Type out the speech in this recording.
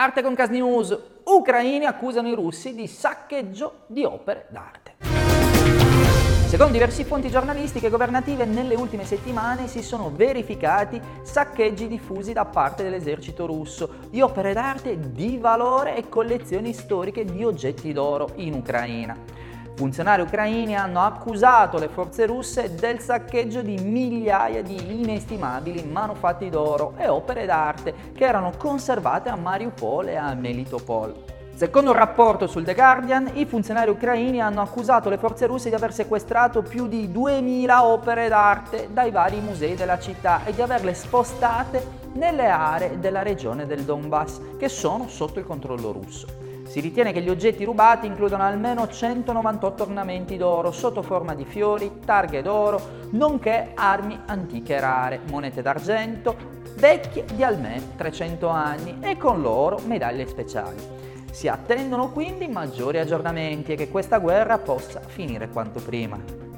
Arte con Cas News. Ucraini accusano i russi di saccheggio di opere d'arte. Secondo diversi fonti giornalistiche e governative, nelle ultime settimane si sono verificati saccheggi diffusi da parte dell'esercito russo di opere d'arte di valore e collezioni storiche di oggetti d'oro in Ucraina. Funzionari ucraini hanno accusato le forze russe del saccheggio di migliaia di inestimabili manufatti d'oro e opere d'arte che erano conservate a Mariupol e a Melitopol. Secondo un rapporto sul The Guardian, i funzionari ucraini hanno accusato le forze russe di aver sequestrato più di 2000 opere d'arte dai vari musei della città e di averle spostate nelle aree della regione del Donbass, che sono sotto il controllo russo. Si ritiene che gli oggetti rubati includano almeno 198 ornamenti d'oro sotto forma di fiori, targhe d'oro, nonché armi antiche rare, monete d'argento, vecchie di almeno 300 anni e con loro medaglie speciali. Si attendono quindi maggiori aggiornamenti e che questa guerra possa finire quanto prima.